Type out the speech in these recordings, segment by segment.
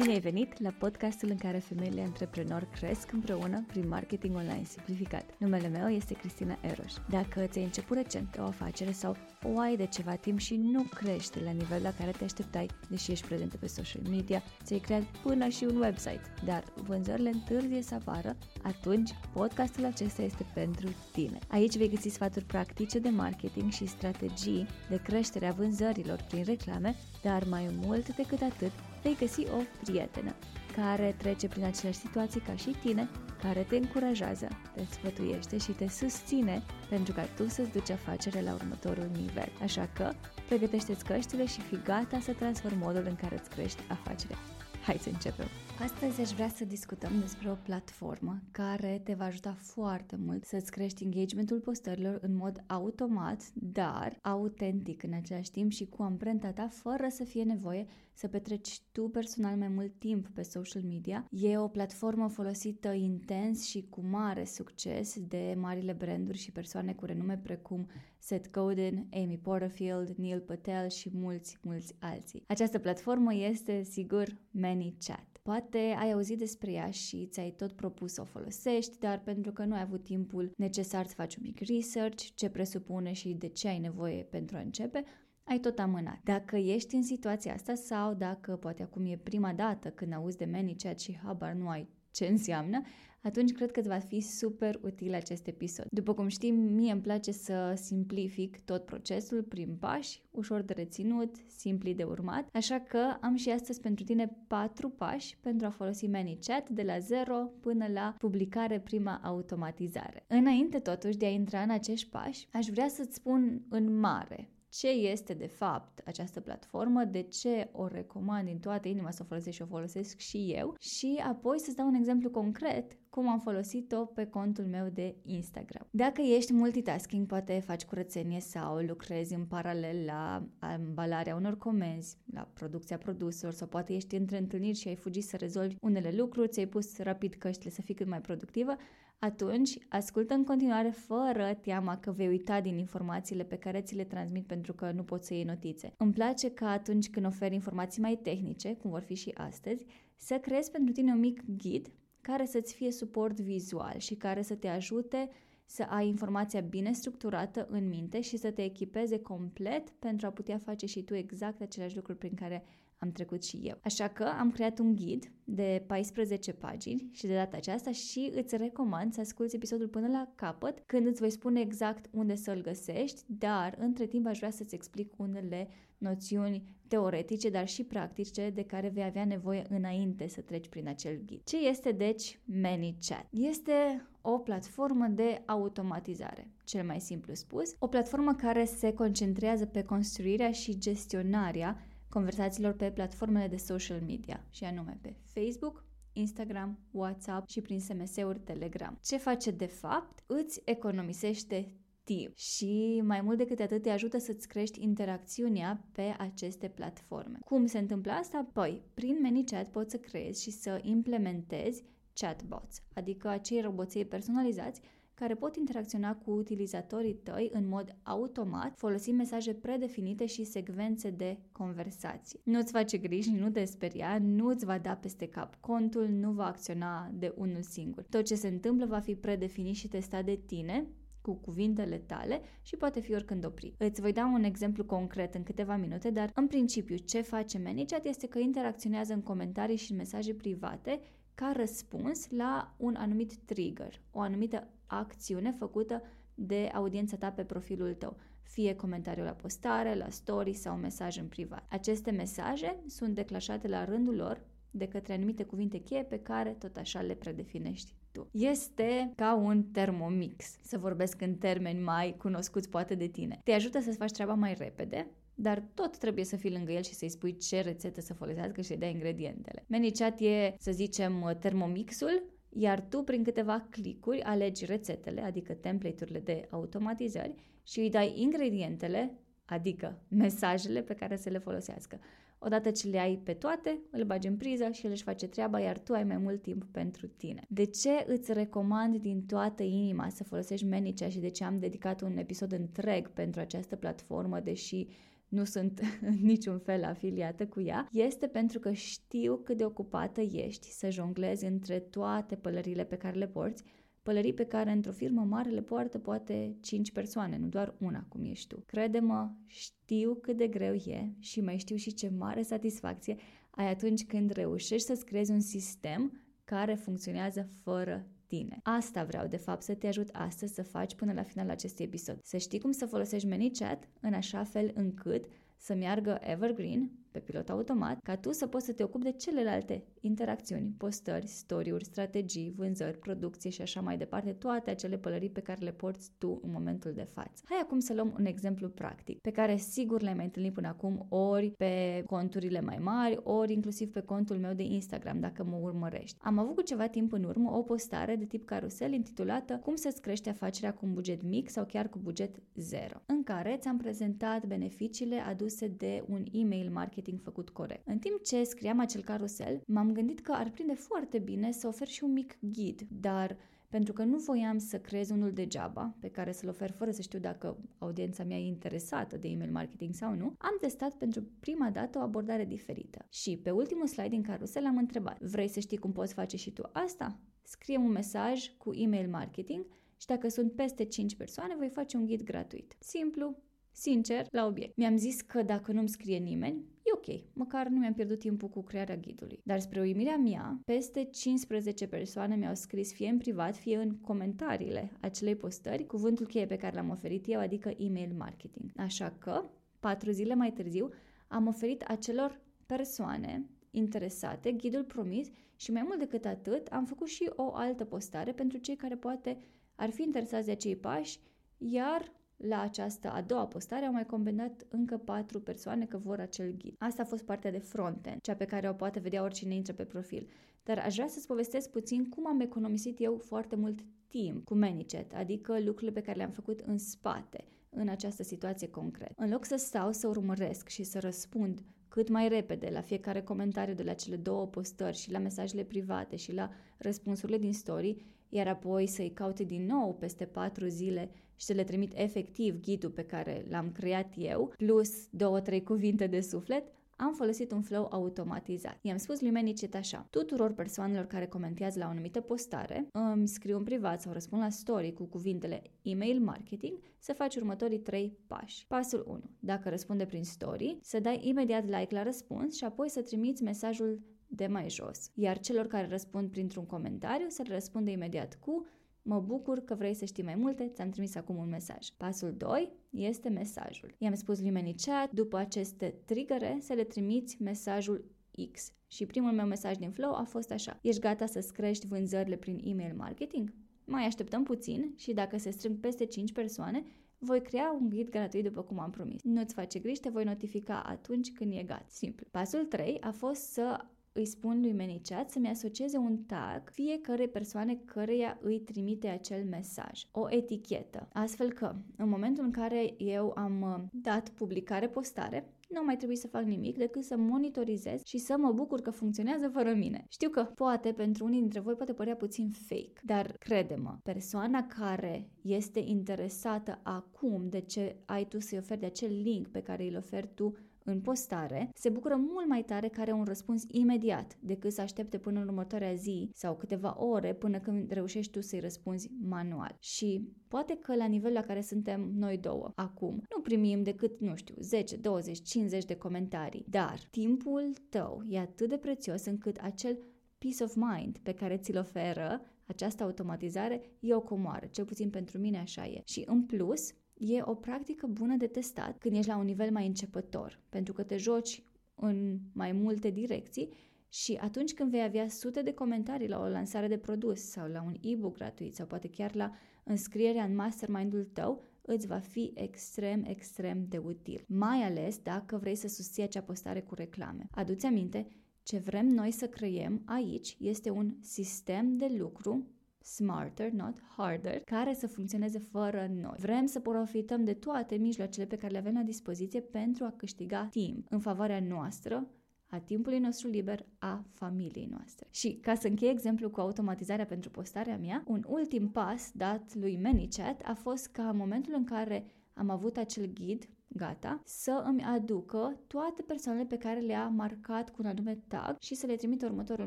Bine ai venit la podcastul în care femeile antreprenori cresc împreună prin marketing online simplificat. Numele meu este Cristina Eroș. Dacă ți-ai început recent o afacere sau o ai de ceva timp și nu crește la nivel la care te așteptai, deși ești prezentă pe social media, ți-ai creat până și un website, dar vânzările întârzie să apară, atunci podcastul acesta este pentru tine. Aici vei găsi sfaturi practice de marketing și strategii de creștere a vânzărilor prin reclame, dar mai mult decât atât, vei găsi o prietenă care trece prin aceleași situații ca și tine, care te încurajează, te sfătuiește și te susține pentru ca tu să-ți duci afacerea la următorul nivel. Așa că, pregătește-ți căștile și fii gata să transformi modul în care îți crești afacerea. Hai să începem! Astăzi aș vrea să discutăm despre o platformă care te va ajuta foarte mult să-ți crești engagementul postărilor în mod automat, dar autentic în același timp și cu amprenta ta, fără să fie nevoie să petreci tu personal mai mult timp pe social media. E o platformă folosită intens și cu mare succes de marile branduri și persoane cu renume precum Seth Godin, Amy Porterfield, Neil Patel și mulți, mulți alții. Această platformă este, sigur, ManyChat. Poate ai auzit despre ea și ți-ai tot propus să o folosești, dar pentru că nu ai avut timpul necesar să faci un mic research, ce presupune și de ce ai nevoie pentru a începe, ai tot amânat. Dacă ești în situația asta sau dacă poate acum e prima dată când auzi de ManyChat și habar nu ai ce înseamnă, atunci cred că îți va fi super util acest episod. După cum știm, mie îmi place să simplific tot procesul prin pași, ușor de reținut, simpli de urmat, așa că am și astăzi pentru tine patru pași pentru a folosi ManyChat de la zero până la publicare prima automatizare. Înainte totuși de a intra în acești pași, aș vrea să-ți spun în mare ce este de fapt această platformă, de ce o recomand din toată inima să o folosesc și o folosesc și eu. Și apoi să-ți dau un exemplu concret cum am folosit-o pe contul meu de Instagram. Dacă ești multitasking, poate faci curățenie sau lucrezi în paralel la ambalarea unor comenzi, la producția produselor sau poate ești între întâlniri și ai fugit să rezolvi unele lucruri, ți-ai pus rapid căștile să fii cât mai productivă, atunci ascultă în continuare fără teama că vei uita din informațiile pe care ți le transmit pentru că nu poți să iei notițe. Îmi place că atunci când oferi informații mai tehnice, cum vor fi și astăzi, să creezi pentru tine un mic ghid care să-ți fie suport vizual și care să te ajute să ai informația bine structurată în minte și să te echipeze complet pentru a putea face și tu exact aceleași lucruri prin care am trecut și eu. Așa că am creat un ghid de 14 pagini și de data aceasta și îți recomand să asculti episodul până la capăt când îți voi spune exact unde să-l găsești, dar între timp aș vrea să-ți explic unele noțiuni teoretice, dar și practice de care vei avea nevoie înainte să treci prin acel ghid. Ce este deci ManyChat? Este o platformă de automatizare, cel mai simplu spus, o platformă care se concentrează pe construirea și gestionarea conversațiilor pe platformele de social media, și anume pe Facebook, Instagram, WhatsApp și prin SMS-uri Telegram. Ce face de fapt? Îți economisește timp și mai mult decât atât te ajută să-ți crești interacțiunea pe aceste platforme. Cum se întâmplă asta? Păi, prin ManyChat poți să creezi și să implementezi chatbots, adică acei roboței personalizați care pot interacționa cu utilizatorii tăi în mod automat, folosind mesaje predefinite și secvențe de conversații. Nu-ți face griji, nu te speria, nu-ți va da peste cap contul, nu va acționa de unul singur. Tot ce se întâmplă va fi predefinit și testat de tine cu cuvintele tale și poate fi oricând oprit. Îți voi da un exemplu concret în câteva minute, dar în principiu ce face ManyChat este că interacționează în comentarii și în mesaje private ca răspuns la un anumit trigger, o anumită acțiune făcută de audiența ta pe profilul tău, fie comentariu la postare, la story sau mesaj în privat. Aceste mesaje sunt declanșate la rândul lor de către anumite cuvinte cheie pe care tot așa le predefinești tu. Este ca un termomix, să vorbesc în termeni mai cunoscuți poate de tine. Te ajută să-ți faci treaba mai repede, dar tot trebuie să fii lângă el și să-i spui ce rețetă să folosească și să-i dai ingredientele. ManyChat e, să zicem, termomixul, iar tu prin câteva clicuri alegi rețetele, adică template-urile de automatizări și îi dai ingredientele, adică mesajele pe care să le folosească. Odată ce le ai pe toate, îl bagi în priză și el își face treaba, iar tu ai mai mult timp pentru tine. De ce îți recomand din toată inima să folosești ManyChat și de ce am dedicat un episod întreg pentru această platformă, deși nu sunt în niciun fel afiliată cu ea, este pentru că știu cât de ocupată ești să jonglezi între toate pălările pe care le porți, pălării pe care într-o firmă mare le poartă poate 5 persoane, nu doar una cum ești tu. Crede-mă, știu cât de greu e și mai știu și ce mare satisfacție ai atunci când reușești să-ți creezi un sistem care funcționează fără tine. Asta vreau, de fapt, să te ajut astăzi să faci până la finalul acestui episod. Să știi cum să folosești ManyChat în așa fel încât să meargă evergreen, pe pilot automat, ca tu să poți să te ocupi de celelalte interacțiuni, postări, story-uri, strategii, vânzări, producție și așa mai departe, toate acele pălării pe care le porți tu în momentul de față. Hai acum să luăm un exemplu practic, pe care sigur l-ai mai întâlnit până acum ori pe conturile mai mari, ori inclusiv pe contul meu de Instagram, dacă mă urmărești. Am avut cu ceva timp în urmă o postare de tip carusel intitulată Cum să-ți crești afacerea cu un buget mic sau chiar cu buget zero, în care ți-am prezentat beneficiile aduse de un email marketing făcut corect. În timp ce scriam acel carusel, m-am am gândit că ar prinde foarte bine să ofer și un mic ghid, dar pentru că nu voiam să creez unul degeaba, pe care să-l ofer fără să știu dacă audiența mea e interesată de email marketing sau nu, am testat pentru prima dată o abordare diferită. Și pe ultimul slide din carusel am întrebat, vrei să știi cum poți face și tu asta? Scrie un mesaj cu email marketing și dacă sunt peste 5 persoane, voi face un ghid gratuit. Simplu, sincer, la obiect. Mi-am zis că dacă nu-mi scrie nimeni, e ok, măcar nu mi-am pierdut timpul cu crearea ghidului. Dar spre uimirea mea, peste 15 persoane mi-au scris fie în privat, fie în comentariile acelei postări cuvântul cheie pe care l-am oferit eu, adică email marketing. Așa că, patru zile mai târziu, am oferit acelor persoane interesate ghidul promis și mai mult decât atât, am făcut și o altă postare pentru cei care poate ar fi interesați de acei pași, iar la această a doua postare au mai combinat încă patru persoane că vor acel ghid. Asta a fost partea de frontend, cea pe care o poate vedea oricine intră pe profil. Dar aș vrea să-ți povestesc puțin cum am economisit eu foarte mult timp cu ManyChat, adică lucrurile pe care le-am făcut în spate, în această situație concretă. În loc să stau să urmăresc și să răspund cât mai repede la fiecare comentariu de la cele două postări și la mesajele private și la răspunsurile din story, iar apoi să-i caute din nou peste patru zile și să le trimit efectiv ghidul pe care l-am creat eu, plus două, trei cuvinte de suflet, am folosit un flow automatizat. I-am spus lui Manicet așa, tuturor persoanelor care comentează la o anumită postare, îmi scriu în privat sau răspund la story cu cuvintele email marketing, să faci următorii trei pași. Pasul 1. Dacă răspunde prin story, să dai imediat like la răspuns și apoi să trimiți mesajul de mai jos. Iar celor care răspund printr-un comentariu să le răspunde imediat cu Mă bucur că vrei să știi mai multe, ți-am trimis acum un mesaj. Pasul 2 este mesajul. I-am spus lui ManyChat, după aceste trigăre, să le trimiți mesajul X. Și primul meu mesaj din Flow a fost așa. Ești gata să-ți crești vânzările prin email marketing? Mai așteptăm puțin și dacă se strâng peste 5 persoane, voi crea un ghid gratuit după cum am promis. Nu-ți face griji, te voi notifica atunci când e gata. Simplu. Pasul 3 a fost să îi spun lui ManyChat să-mi asocieze un tag fiecare persoane căreia îi trimite acel mesaj, o etichetă. Astfel că, în momentul în care eu am uh, dat publicare postare, nu mai trebuie să fac nimic decât să monitorizez și să mă bucur că funcționează fără mine. Știu că poate pentru unii dintre voi poate părea puțin fake, dar crede-mă, persoana care este interesată acum de ce ai tu să-i oferi de acel link pe care îl oferi tu în postare, se bucură mult mai tare că are un răspuns imediat decât să aștepte până în următoarea zi sau câteva ore până când reușești tu să-i răspunzi manual. Și poate că la nivelul la care suntem noi două acum, nu primim decât, nu știu, 10, 20, 50 de comentarii, dar timpul tău e atât de prețios încât acel peace of mind pe care ți-l oferă această automatizare e o comoară, cel puțin pentru mine așa e. Și în plus, e o practică bună de testat când ești la un nivel mai începător, pentru că te joci în mai multe direcții și atunci când vei avea sute de comentarii la o lansare de produs sau la un e-book gratuit sau poate chiar la înscrierea în mastermind-ul tău, îți va fi extrem, extrem de util. Mai ales dacă vrei să susții acea postare cu reclame. Aduți aminte, ce vrem noi să creiem aici este un sistem de lucru smarter, not harder, care să funcționeze fără noi. Vrem să profităm de toate mijloacele pe care le avem la dispoziție pentru a câștiga timp în favoarea noastră, a timpului nostru liber, a familiei noastre. Și ca să închei exemplu cu automatizarea pentru postarea mea, un ultim pas dat lui ManyChat a fost ca în momentul în care am avut acel ghid gata, să îmi aducă toate persoanele pe care le-a marcat cu un anume tag și să le trimit următorul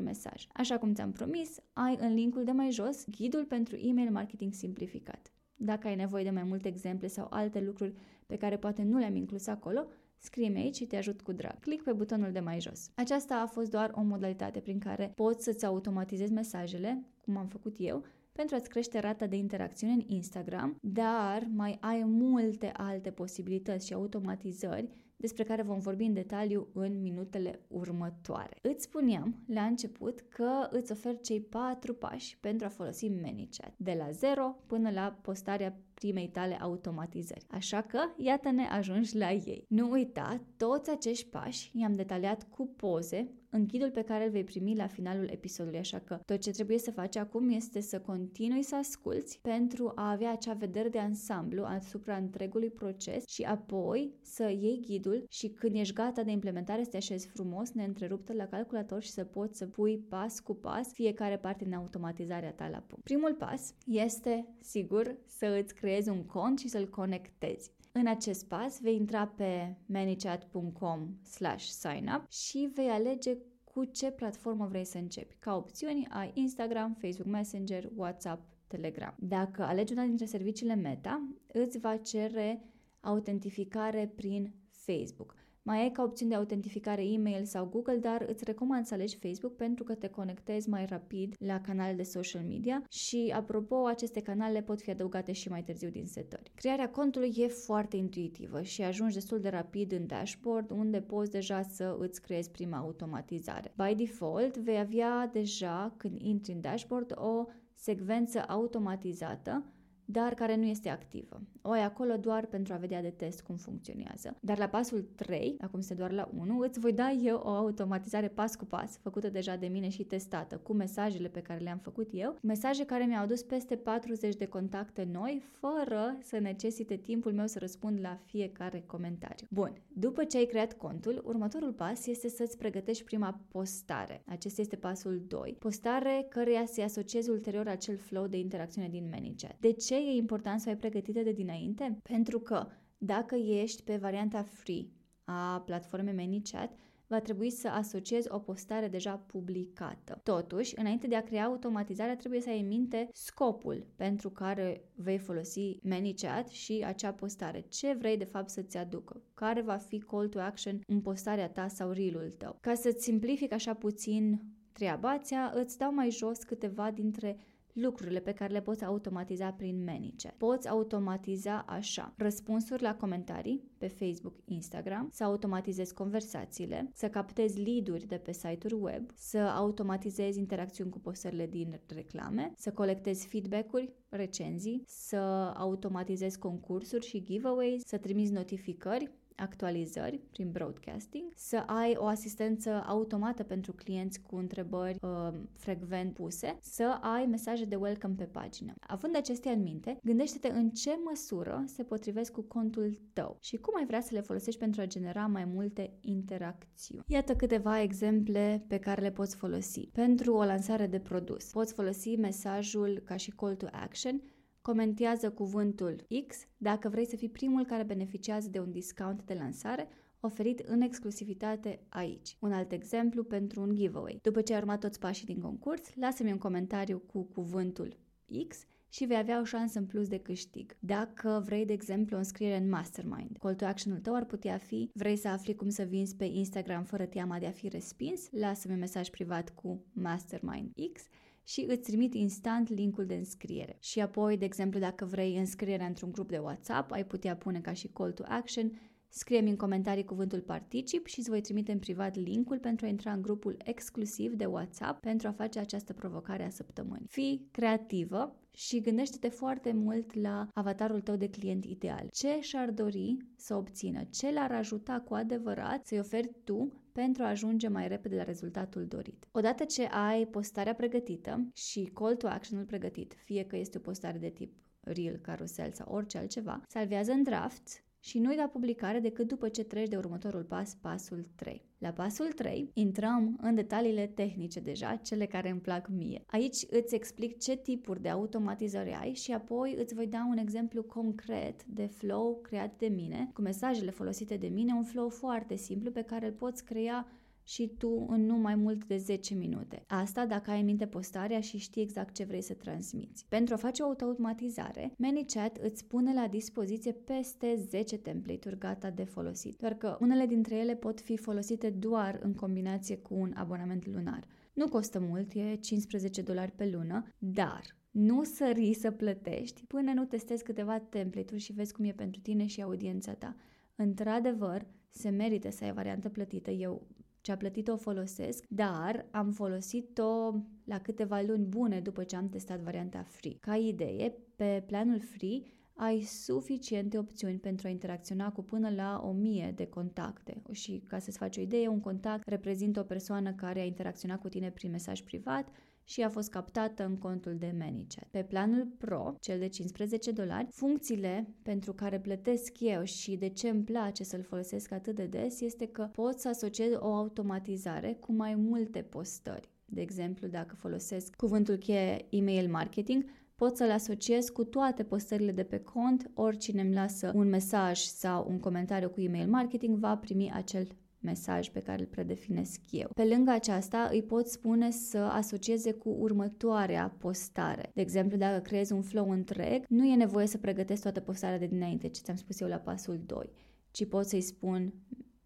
mesaj. Așa cum ți-am promis, ai în linkul de mai jos ghidul pentru email marketing simplificat. Dacă ai nevoie de mai multe exemple sau alte lucruri pe care poate nu le-am inclus acolo, scrie aici și te ajut cu drag. Clic pe butonul de mai jos. Aceasta a fost doar o modalitate prin care poți să-ți automatizezi mesajele, cum am făcut eu, pentru a-ți crește rata de interacțiune în Instagram, dar mai ai multe alte posibilități și automatizări despre care vom vorbi în detaliu în minutele următoare. Îți spuneam la început că îți ofer cei patru pași pentru a folosi ManyChat, de la zero până la postarea primei tale automatizări. Așa că, iată-ne ajungi la ei. Nu uita, toți acești pași i-am detaliat cu poze în ghidul pe care îl vei primi la finalul episodului, așa că tot ce trebuie să faci acum este să continui să asculți pentru a avea acea vedere de ansamblu asupra întregului proces și apoi să iei ghidul și când ești gata de implementare să te așezi frumos, neîntreruptă la calculator și să poți să pui pas cu pas fiecare parte din automatizarea ta la punct. Primul pas este, sigur, să îți creezi un cont și să-l conectezi. În acest pas vei intra pe manychat.com slash signup și vei alege cu ce platformă vrei să începi. Ca opțiuni ai Instagram, Facebook Messenger, WhatsApp, Telegram. Dacă alegi una dintre serviciile Meta, îți va cere autentificare prin Facebook. Mai ai ca opțiune de autentificare e-mail sau Google, dar îți recomand să alegi Facebook pentru că te conectezi mai rapid la canale de social media și, apropo, aceste canale pot fi adăugate și mai târziu din setări. Crearea contului e foarte intuitivă și ajungi destul de rapid în dashboard unde poți deja să îți creezi prima automatizare. By default, vei avea deja, când intri în dashboard, o secvență automatizată dar care nu este activă. O ai acolo doar pentru a vedea de test cum funcționează. Dar la pasul 3, acum este doar la 1, îți voi da eu o automatizare pas cu pas, făcută deja de mine și testată, cu mesajele pe care le-am făcut eu, mesaje care mi-au adus peste 40 de contacte noi, fără să necesite timpul meu să răspund la fiecare comentariu. Bun, după ce ai creat contul, următorul pas este să-ți pregătești prima postare. Acesta este pasul 2. Postare căreia se asocieze ulterior acel flow de interacțiune din ManyChat. De ce ce e important să ai pregătite de dinainte? Pentru că dacă ești pe varianta free a platformei ManyChat, va trebui să asociezi o postare deja publicată. Totuși, înainte de a crea automatizarea, trebuie să ai în minte scopul pentru care vei folosi ManyChat și acea postare. Ce vrei de fapt să-ți aducă? Care va fi call to action în postarea ta sau reel-ul tău? Ca să-ți simplific așa puțin treaba, îți dau mai jos câteva dintre lucrurile pe care le poți automatiza prin Manager. Poți automatiza așa răspunsuri la comentarii pe Facebook, Instagram, să automatizezi conversațiile, să captezi lead-uri de pe site-uri web, să automatizezi interacțiuni cu postările din reclame, să colectezi feedback-uri, recenzii, să automatizezi concursuri și giveaways, să trimiți notificări actualizări prin broadcasting, să ai o asistență automată pentru clienți cu întrebări uh, frecvent puse, să ai mesaje de welcome pe pagină. Având acestea în minte, gândește-te în ce măsură se potrivesc cu contul tău și cum ai vrea să le folosești pentru a genera mai multe interacțiuni. Iată câteva exemple pe care le poți folosi. Pentru o lansare de produs, poți folosi mesajul ca și call to action Comentează cuvântul X dacă vrei să fii primul care beneficiază de un discount de lansare oferit în exclusivitate aici. Un alt exemplu pentru un giveaway. După ce ai urmat toți pașii din concurs, lasă-mi un comentariu cu cuvântul X și vei avea o șansă în plus de câștig. Dacă vrei, de exemplu, o înscriere în Mastermind, call to action-ul tău ar putea fi vrei să afli cum să vinzi pe Instagram fără teama de a fi respins? Lasă-mi un mesaj privat cu Mastermind X și îți trimit instant linkul de înscriere. Și apoi, de exemplu, dacă vrei înscrierea într-un grup de WhatsApp, ai putea pune ca și call to action Scrie-mi în comentarii cuvântul particip și îți voi trimite în privat linkul pentru a intra în grupul exclusiv de WhatsApp pentru a face această provocare a săptămânii. Fii creativă și gândește-te foarte mult la avatarul tău de client ideal. Ce și-ar dori să obțină? Ce l-ar ajuta cu adevărat să-i oferi tu pentru a ajunge mai repede la rezultatul dorit. Odată ce ai postarea pregătită și call to action-ul pregătit, fie că este o postare de tip reel, carusel sau orice altceva, salvează în draft și nu-i da publicare decât după ce treci de următorul pas, pasul 3. La pasul 3 intrăm în detaliile tehnice deja, cele care îmi plac mie. Aici îți explic ce tipuri de automatizări ai și apoi îți voi da un exemplu concret de flow creat de mine, cu mesajele folosite de mine, un flow foarte simplu pe care îl poți crea și tu în nu mai mult de 10 minute. Asta dacă ai în minte postarea și știi exact ce vrei să transmiți. Pentru a face o automatizare, ManyChat îți pune la dispoziție peste 10 template-uri gata de folosit, doar că unele dintre ele pot fi folosite doar în combinație cu un abonament lunar. Nu costă mult, e 15 dolari pe lună, dar nu sări să plătești până nu testezi câteva template-uri și vezi cum e pentru tine și audiența ta. Într-adevăr, se merită să ai variantă plătită. Eu ce a plătit o folosesc, dar am folosit-o la câteva luni bune după ce am testat varianta free. Ca idee, pe planul free ai suficiente opțiuni pentru a interacționa cu până la 1000 de contacte. Și ca să-ți faci o idee, un contact reprezintă o persoană care a interacționat cu tine prin mesaj privat și a fost captată în contul de ManyChat. Pe planul Pro, cel de 15 dolari, funcțiile pentru care plătesc eu și de ce îmi place să-l folosesc atât de des este că pot să asociez o automatizare cu mai multe postări. De exemplu, dacă folosesc cuvântul cheie email marketing, pot să le asociez cu toate postările de pe cont, oricine îmi lasă un mesaj sau un comentariu cu email marketing va primi acel mesaj pe care îl predefinesc eu. Pe lângă aceasta, îi pot spune să asocieze cu următoarea postare. De exemplu, dacă creezi un flow întreg, nu e nevoie să pregătesc toată postarea de dinainte, ce ți-am spus eu la pasul 2, ci pot să-i spun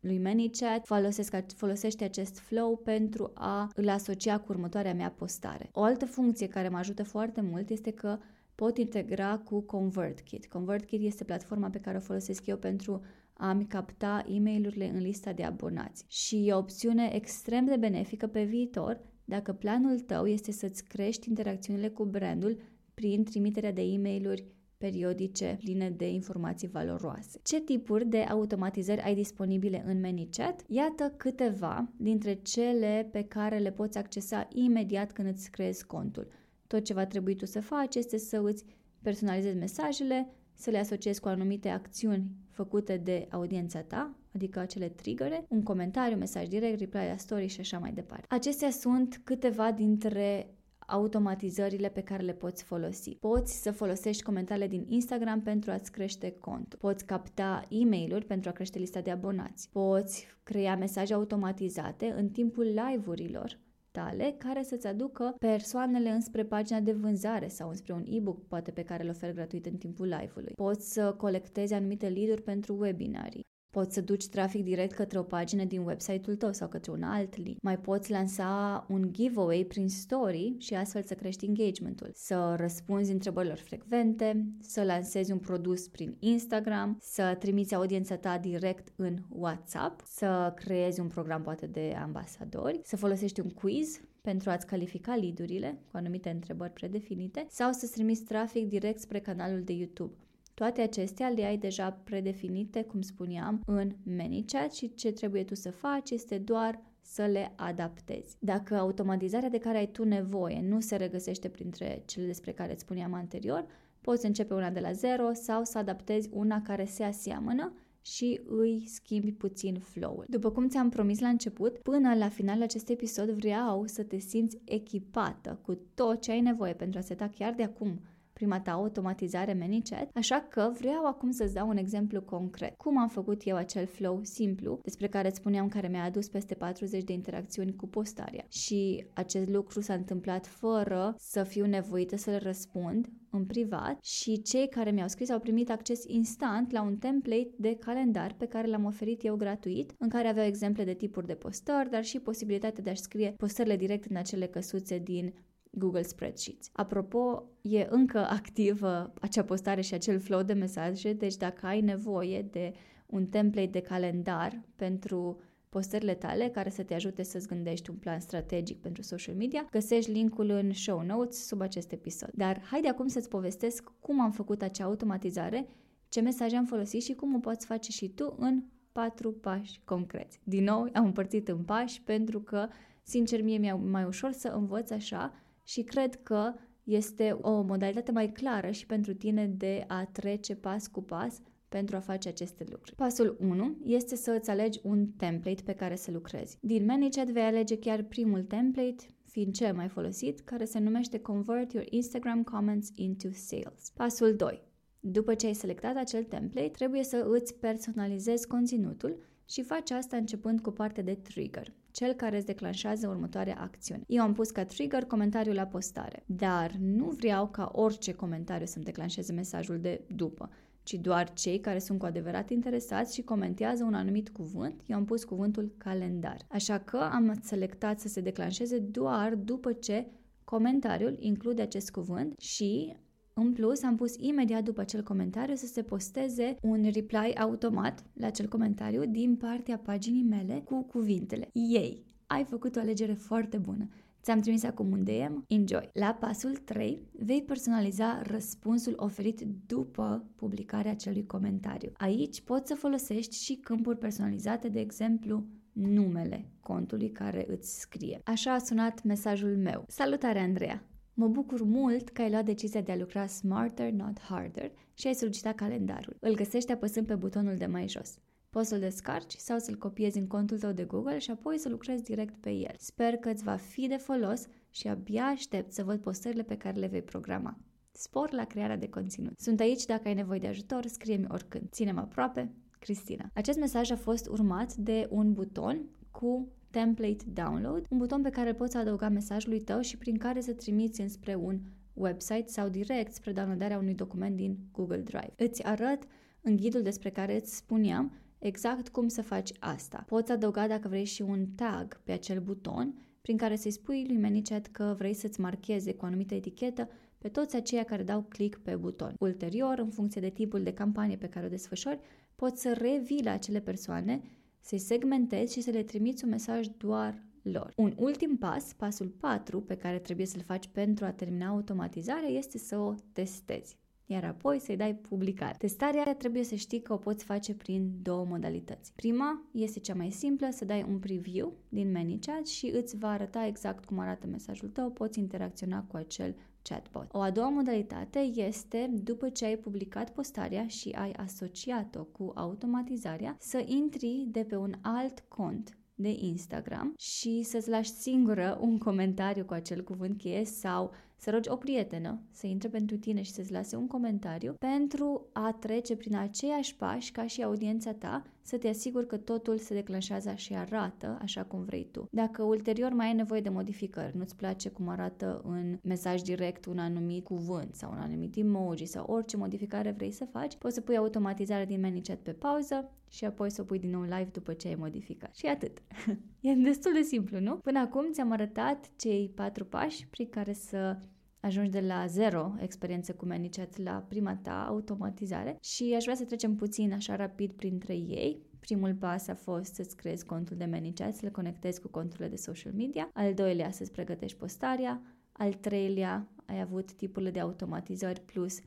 lui ManyChat, folosesc, folosește acest flow pentru a îl asocia cu următoarea mea postare. O altă funcție care mă ajută foarte mult este că pot integra cu ConvertKit. ConvertKit este platforma pe care o folosesc eu pentru a-mi capta e mail în lista de abonați și e o opțiune extrem de benefică pe viitor dacă planul tău este să-ți crești interacțiunile cu brandul prin trimiterea de e mail periodice pline de informații valoroase. Ce tipuri de automatizări ai disponibile în ManyChat? Iată câteva dintre cele pe care le poți accesa imediat când îți creezi contul. Tot ce va trebui tu să faci este să îți personalizezi mesajele, să le asociezi cu anumite acțiuni făcute de audiența ta, adică acele triggere, un comentariu, mesaj direct, reply la story și așa mai departe. Acestea sunt câteva dintre automatizările pe care le poți folosi. Poți să folosești comentariile din Instagram pentru a-ți crește contul. Poți capta e mail pentru a crește lista de abonați. Poți crea mesaje automatizate în timpul live-urilor tale care să-ți aducă persoanele înspre pagina de vânzare sau înspre un e-book poate pe care îl oferi gratuit în timpul live-ului. Poți să colectezi anumite lead-uri pentru webinarii. Poți să duci trafic direct către o pagină din website-ul tău sau către un alt link. Mai poți lansa un giveaway prin story și astfel să crești engagementul. Să răspunzi întrebărilor frecvente, să lansezi un produs prin Instagram, să trimiți audiența ta direct în WhatsApp, să creezi un program poate de ambasadori, să folosești un quiz pentru a-ți califica lead cu anumite întrebări predefinite sau să-ți trimiți trafic direct spre canalul de YouTube. Toate acestea le ai deja predefinite, cum spuneam, în ManyChat și ce trebuie tu să faci este doar să le adaptezi. Dacă automatizarea de care ai tu nevoie nu se regăsește printre cele despre care îți spuneam anterior, poți începe una de la zero sau să adaptezi una care se aseamănă și îi schimbi puțin flow-ul. După cum ți-am promis la început, până la finalul acestui episod vreau să te simți echipată cu tot ce ai nevoie pentru a seta chiar de acum prima ta automatizare ManyChat, așa că vreau acum să-ți dau un exemplu concret. Cum am făcut eu acel flow simplu, despre care îți spuneam care mi-a adus peste 40 de interacțiuni cu postarea. Și acest lucru s-a întâmplat fără să fiu nevoită să-l răspund în privat și cei care mi-au scris au primit acces instant la un template de calendar pe care l-am oferit eu gratuit, în care aveau exemple de tipuri de postări, dar și posibilitatea de a-și scrie postările direct în acele căsuțe din Google Spreadsheets. Apropo, e încă activă acea postare și acel flow de mesaje, deci dacă ai nevoie de un template de calendar pentru postările tale care să te ajute să-ți gândești un plan strategic pentru social media, găsești linkul în show notes sub acest episod. Dar haide acum să-ți povestesc cum am făcut acea automatizare, ce mesaje am folosit și cum o poți face și tu în patru pași concreți. Din nou, am împărțit în pași pentru că, sincer, mie mi-e mai ușor să învăț așa și cred că este o modalitate mai clară și pentru tine de a trece pas cu pas pentru a face aceste lucruri. Pasul 1 este să îți alegi un template pe care să lucrezi. Din ManyChat vei alege chiar primul template, fiind cel mai folosit, care se numește Convert your Instagram comments into sales. Pasul 2. După ce ai selectat acel template, trebuie să îți personalizezi conținutul și faci asta începând cu partea de trigger, cel care îți declanșează următoarea acțiune. Eu am pus ca trigger comentariul la postare, dar nu vreau ca orice comentariu să-mi declanșeze mesajul de după ci doar cei care sunt cu adevărat interesați și comentează un anumit cuvânt, eu am pus cuvântul calendar. Așa că am selectat să se declanșeze doar după ce comentariul include acest cuvânt și în plus, am pus imediat după acel comentariu să se posteze un reply automat la acel comentariu din partea paginii mele cu cuvintele Ei, ai făcut o alegere foarte bună. Ți-am trimis acum un DM, enjoy! La pasul 3 vei personaliza răspunsul oferit după publicarea acelui comentariu. Aici poți să folosești și câmpuri personalizate, de exemplu, numele contului care îți scrie. Așa a sunat mesajul meu. Salutare, Andreea! Mă bucur mult că ai luat decizia de a lucra smarter, not harder și ai solicitat calendarul. Îl găsești apăsând pe butonul de mai jos. Poți să-l descarci sau să-l copiezi în contul tău de Google și apoi să lucrezi direct pe el. Sper că îți va fi de folos și abia aștept să văd postările pe care le vei programa. Spor la crearea de conținut. Sunt aici dacă ai nevoie de ajutor, scrie-mi oricând. Ținem aproape, Cristina. Acest mesaj a fost urmat de un buton cu Template Download, un buton pe care îl poți adăuga mesajului tău și prin care să trimiți înspre un website sau direct spre downloadarea unui document din Google Drive. Îți arăt în ghidul despre care îți spuneam exact cum să faci asta. Poți adăuga dacă vrei și un tag pe acel buton prin care să-i spui lui ManyChat că vrei să-ți marcheze cu o anumită etichetă pe toți aceia care dau click pe buton. Ulterior, în funcție de tipul de campanie pe care o desfășori, poți să revii la acele persoane, să-i segmentezi și să le trimiți un mesaj doar lor. Un ultim pas, pasul 4, pe care trebuie să-l faci pentru a termina automatizarea, este să o testezi iar apoi să-i dai publicare. Testarea trebuie să știi că o poți face prin două modalități. Prima este cea mai simplă, să dai un preview din ManyChat și îți va arăta exact cum arată mesajul tău, poți interacționa cu acel chatbot. O a doua modalitate este, după ce ai publicat postarea și ai asociat-o cu automatizarea, să intri de pe un alt cont de Instagram și să-ți lași singură un comentariu cu acel cuvânt cheie sau să rogi o prietenă să intre pentru tine și să-ți lase un comentariu pentru a trece prin aceiași pași ca și audiența ta să te asiguri că totul se declanșează și arată așa cum vrei tu. Dacă ulterior mai ai nevoie de modificări, nu-ți place cum arată în mesaj direct un anumit cuvânt sau un anumit emoji sau orice modificare vrei să faci, poți să pui automatizarea din ManyChat pe pauză și apoi să o pui din nou live după ce ai modificat. Și atât. e destul de simplu, nu? Până acum ți-am arătat cei patru pași prin care să ajungi de la zero experiență cu ManyChat la prima ta automatizare și aș vrea să trecem puțin așa rapid printre ei. Primul pas a fost să-ți creezi contul de ManyChat, să le conectezi cu conturile de social media. Al doilea, să-ți pregătești postarea. Al treilea, ai avut tipurile de automatizări plus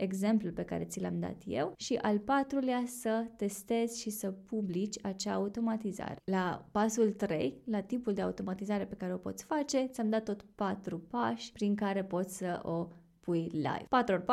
exemplul pe care ți l-am dat eu și al patrulea să testezi și să publici acea automatizare. La pasul 3, la tipul de automatizare pe care o poți face, ți-am dat tot patru pași prin care poți să o pui live. 4x4,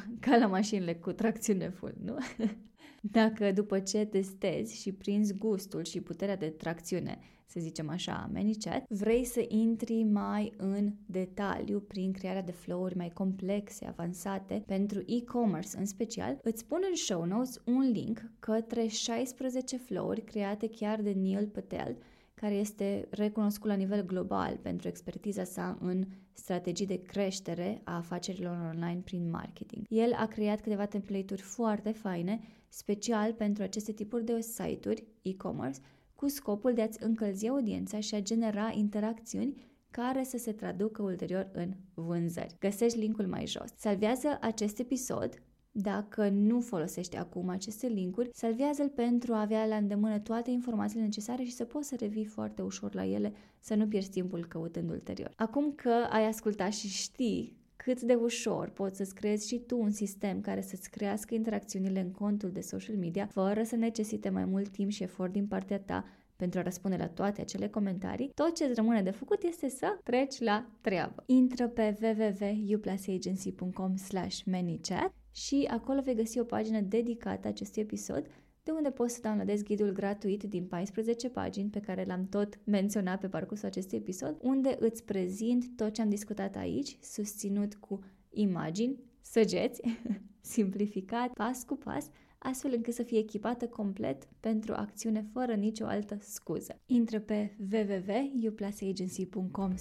ca la mașinile cu tracțiune full, nu? Dacă după ce testezi și prinzi gustul și puterea de tracțiune, să zicem așa, ManyChat, vrei să intri mai în detaliu prin crearea de flow-uri mai complexe, avansate, pentru e-commerce în special, îți pun în show notes un link către 16 flow-uri create chiar de Neil Patel, care este recunoscut la nivel global pentru expertiza sa în strategii de creștere a afacerilor online prin marketing. El a creat câteva template-uri foarte faine, special pentru aceste tipuri de site-uri e-commerce, cu scopul de a-ți încălzi audiența și a genera interacțiuni care să se traducă ulterior în vânzări. Găsești linkul mai jos. Salvează acest episod dacă nu folosești acum aceste linkuri, salvează-l pentru a avea la îndemână toate informațiile necesare și să poți să revii foarte ușor la ele, să nu pierzi timpul căutând ulterior. Acum că ai ascultat și știi cât de ușor poți să-ți creezi și tu un sistem care să-ți crească interacțiunile în contul de social media, fără să necesite mai mult timp și efort din partea ta pentru a răspunde la toate acele comentarii, tot ce îți rămâne de făcut este să treci la treabă. Intră pe www.uplasagency.com slash manychat și acolo vei găsi o pagină dedicată acestui episod de unde poți să downloadezi ghidul gratuit din 14 pagini pe care l-am tot menționat pe parcursul acestui episod, unde îți prezint tot ce am discutat aici, susținut cu imagini, săgeți, simplificat, pas cu pas, astfel încât să fie echipată complet pentru acțiune fără nicio altă scuză. Intră pe www.uplasagency.com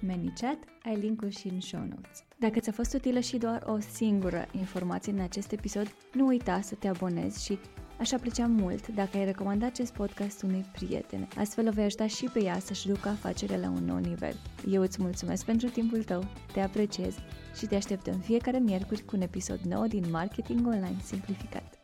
manychat, ai linkul și în show notes. Dacă ți-a fost utilă și doar o singură informație în acest episod, nu uita să te abonezi și Aș aprecia mult dacă ai recomanda acest podcast unui prieten. Astfel o vei ajuta și pe ea să-și ducă afacerea la un nou nivel. Eu îți mulțumesc pentru timpul tău, te apreciez și te aștept în fiecare miercuri cu un episod nou din Marketing Online Simplificat.